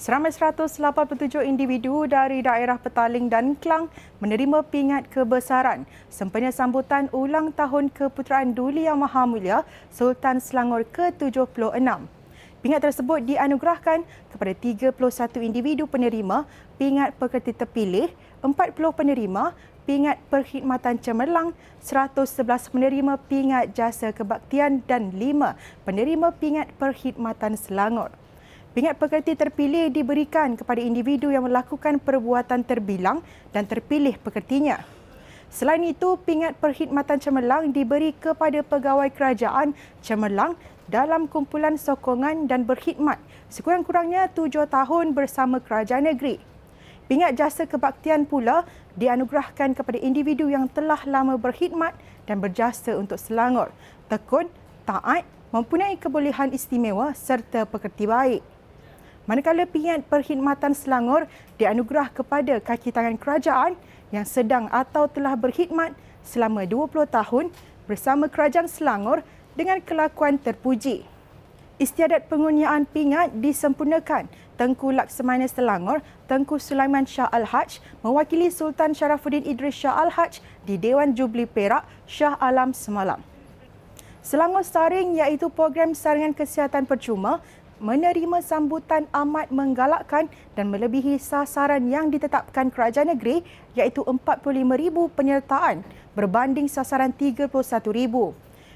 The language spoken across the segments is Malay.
Seramai 187 individu dari daerah Petaling dan Klang menerima pingat kebesaran sempena sambutan ulang tahun Keputeraan Duli Yang Maha Mulia Sultan Selangor ke-76. Pingat tersebut dianugerahkan kepada 31 individu penerima pingat pekerti terpilih, 40 penerima pingat perkhidmatan cemerlang, 111 penerima pingat jasa kebaktian dan 5 penerima pingat perkhidmatan Selangor. Pingat pekerti terpilih diberikan kepada individu yang melakukan perbuatan terbilang dan terpilih pekertinya. Selain itu, pingat perkhidmatan cemerlang diberi kepada pegawai kerajaan cemerlang dalam kumpulan sokongan dan berkhidmat sekurang-kurangnya tujuh tahun bersama kerajaan negeri. Pingat jasa kebaktian pula dianugerahkan kepada individu yang telah lama berkhidmat dan berjasa untuk Selangor, tekun, taat, mempunyai kebolehan istimewa serta pekerti baik manakala pingat perkhidmatan Selangor dianugerah kepada kaki tangan kerajaan yang sedang atau telah berkhidmat selama 20 tahun bersama kerajaan Selangor dengan kelakuan terpuji. Istiadat pengunyiaan pingat disempurnakan Tengku Laksamana Selangor, Tengku Sulaiman Shah Al-Haj mewakili Sultan Sharafuddin Idris Shah Al-Haj di Dewan Jubli Perak Shah Alam semalam. Selangor Saring iaitu program saringan kesihatan percuma menerima sambutan amat menggalakkan dan melebihi sasaran yang ditetapkan kerajaan negeri iaitu 45,000 penyertaan berbanding sasaran 31,000.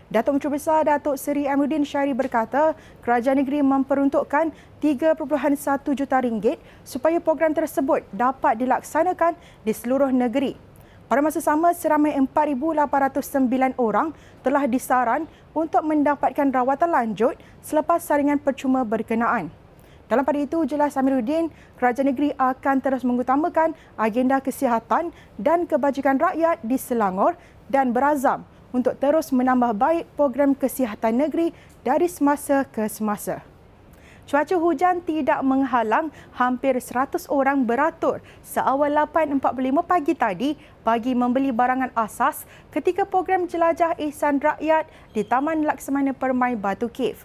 Datuk Menteri Besar Datuk Seri Amruddin Syari berkata kerajaan negeri memperuntukkan 3.1 juta ringgit supaya program tersebut dapat dilaksanakan di seluruh negeri. Pada masa sama, seramai 4,809 orang telah disaran untuk mendapatkan rawatan lanjut selepas saringan percuma berkenaan. Dalam pada itu, jelas Amiruddin, kerajaan negeri akan terus mengutamakan agenda kesihatan dan kebajikan rakyat di Selangor dan berazam untuk terus menambah baik program kesihatan negeri dari semasa ke semasa. Cuaca hujan tidak menghalang hampir 100 orang beratur seawal 8.45 pagi tadi bagi membeli barangan asas ketika program jelajah ihsan rakyat di Taman Laksamana Permai Batu Cave.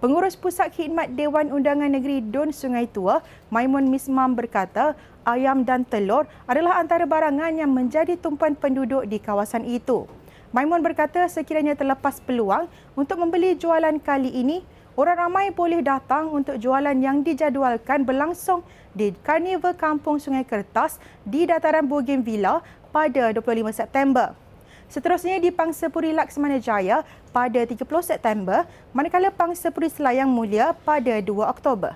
Pengurus Pusat Khidmat Dewan Undangan Negeri Dun Sungai Tua, Maimun Mismam berkata, ayam dan telur adalah antara barangan yang menjadi tumpuan penduduk di kawasan itu. Maimun berkata sekiranya terlepas peluang untuk membeli jualan kali ini, orang ramai boleh datang untuk jualan yang dijadualkan berlangsung di Karnival Kampung Sungai Kertas di dataran Bougainvillea pada 25 September. Seterusnya di Pangsapuri Laksamana Jaya pada 30 September, manakala Pangsapuri Selayang Mulia pada 2 Oktober.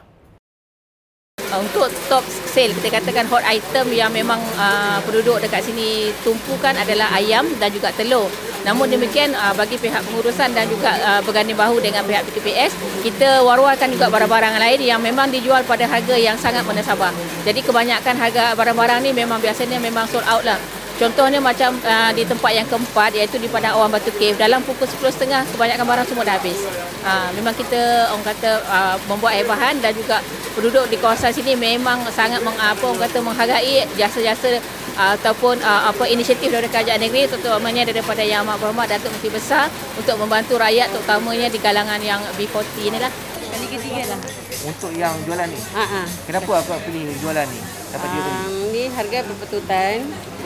Untuk top sale, kita katakan hot item yang memang uh, penduduk dekat sini tumpukan adalah ayam dan juga telur. Namun demikian uh, bagi pihak pengurusan dan juga uh, berganding bahu dengan pihak PTPS, kita war-warkan juga barang-barang lain yang memang dijual pada harga yang sangat menasabah. Jadi kebanyakan harga barang-barang ni memang biasanya memang sold out lah. Contohnya macam uh, di tempat yang keempat iaitu di Padang Awan Batu Cave dalam pukul 10.30 kebanyakan barang semua dah habis. Uh, memang kita orang kata uh, membuat air bahan dan juga penduduk di kawasan sini memang sangat mengapa orang kata menghargai jasa-jasa ataupun uh, apa inisiatif dari kerajaan negeri terutamanya daripada yang amat berhormat Datuk Menteri Besar untuk membantu rakyat terutamanya di kalangan yang B40 inilah. Kali ketiga lah. Untuk yang jualan ni? Ha -ha. Kenapa aku pilih jualan ni? Dapat um, dia beli? Ni harga berpetutan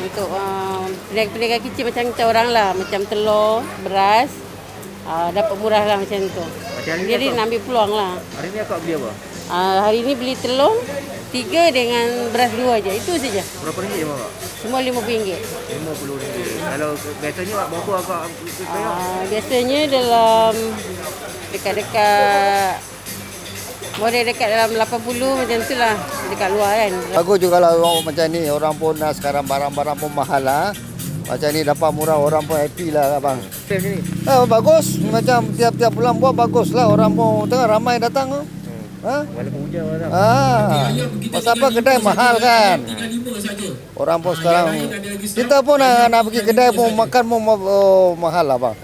untuk um, peniaga-peniaga kecil macam kita orang lah. Macam telur, beras. Uh, dapat murah lah macam tu. Macam Jadi nak ambil peluang lah. Hari ni akak beli apa? Uh, hari ni beli telur, tiga dengan beras dua aja. Itu saja. Berapa ringgit je Semua lima puluh ringgit. Lima puluh ringgit. Kalau biasanya berapa agak bayar? Uh, biasanya dalam dekat-dekat boleh dekat dalam 80 macam tu lah dekat luar kan. Bagus juga lah orang macam ni. Orang pun uh, sekarang barang-barang pun mahal lah. Macam ni dapat murah orang pun happy lah abang. Eh, bagus. Macam tiap-tiap bulan buat bagus lah. Orang pun tengah ramai datang. Ha? Walaupun hujan orang. Ah. Pasal apa kedai mahal kan? Orang pun sekarang kita pun nak, nak pergi kedai pun makan pun oh, mahal lah bang.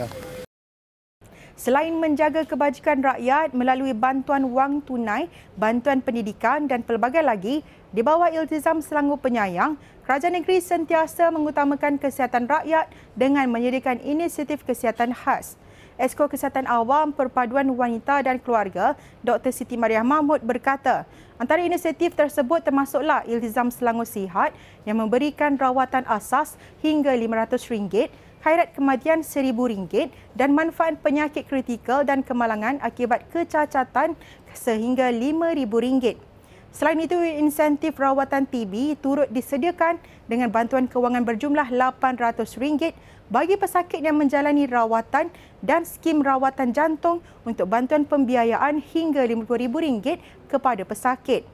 Selain menjaga kebajikan rakyat melalui bantuan wang tunai, bantuan pendidikan dan pelbagai lagi, di bawah iltizam Selangor Penyayang, kerajaan negeri sentiasa mengutamakan kesihatan rakyat dengan menyediakan inisiatif kesihatan khas. Esko Kesihatan Awam Perpaduan Wanita dan Keluarga, Dr. Siti Mariah Mahmud berkata, antara inisiatif tersebut termasuklah Iltizam Selangor Sihat yang memberikan rawatan asas hingga RM500, khairat kematian RM1,000 dan manfaat penyakit kritikal dan kemalangan akibat kecacatan sehingga RM5,000. Selain itu, insentif rawatan TB turut disediakan dengan bantuan kewangan berjumlah RM800 bagi pesakit yang menjalani rawatan dan skim rawatan jantung untuk bantuan pembiayaan hingga RM50,000 kepada pesakit.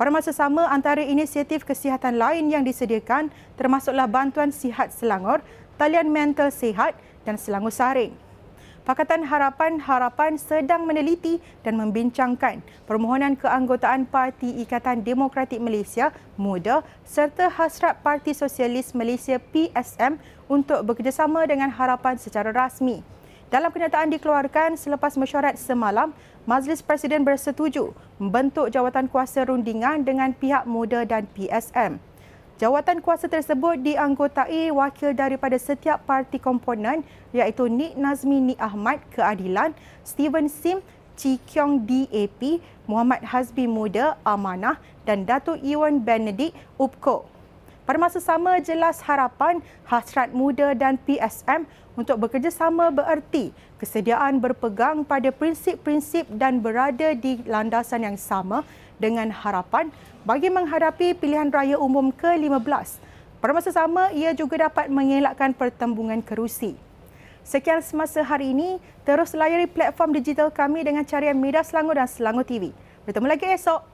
Pada masa sama, antara inisiatif kesihatan lain yang disediakan termasuklah bantuan sihat Selangor, talian mental sihat dan Selangor Saring. Pakatan Harapan-Harapan sedang meneliti dan membincangkan permohonan keanggotaan Parti Ikatan Demokratik Malaysia Muda serta hasrat Parti Sosialis Malaysia PSM untuk bekerjasama dengan harapan secara rasmi. Dalam kenyataan dikeluarkan selepas mesyuarat semalam, Majlis Presiden bersetuju membentuk jawatan kuasa rundingan dengan pihak muda dan PSM. Jawatan kuasa tersebut dianggotai wakil daripada setiap parti komponen iaitu Nik Nazmi Nik Ahmad Keadilan, Steven Sim Chi Kiong DAP, Muhammad Hazbi Muda Amanah dan Datuk Iwan Benedict UPKO. Pada masa sama, jelas harapan hasrat muda dan PSM untuk bekerjasama bererti kesediaan berpegang pada prinsip-prinsip dan berada di landasan yang sama dengan harapan bagi menghadapi pilihan raya umum ke-15. Pada masa sama, ia juga dapat mengelakkan pertembungan kerusi. Sekian semasa hari ini, terus layari platform digital kami dengan carian Media Selangor dan Selangor TV. Bertemu lagi esok.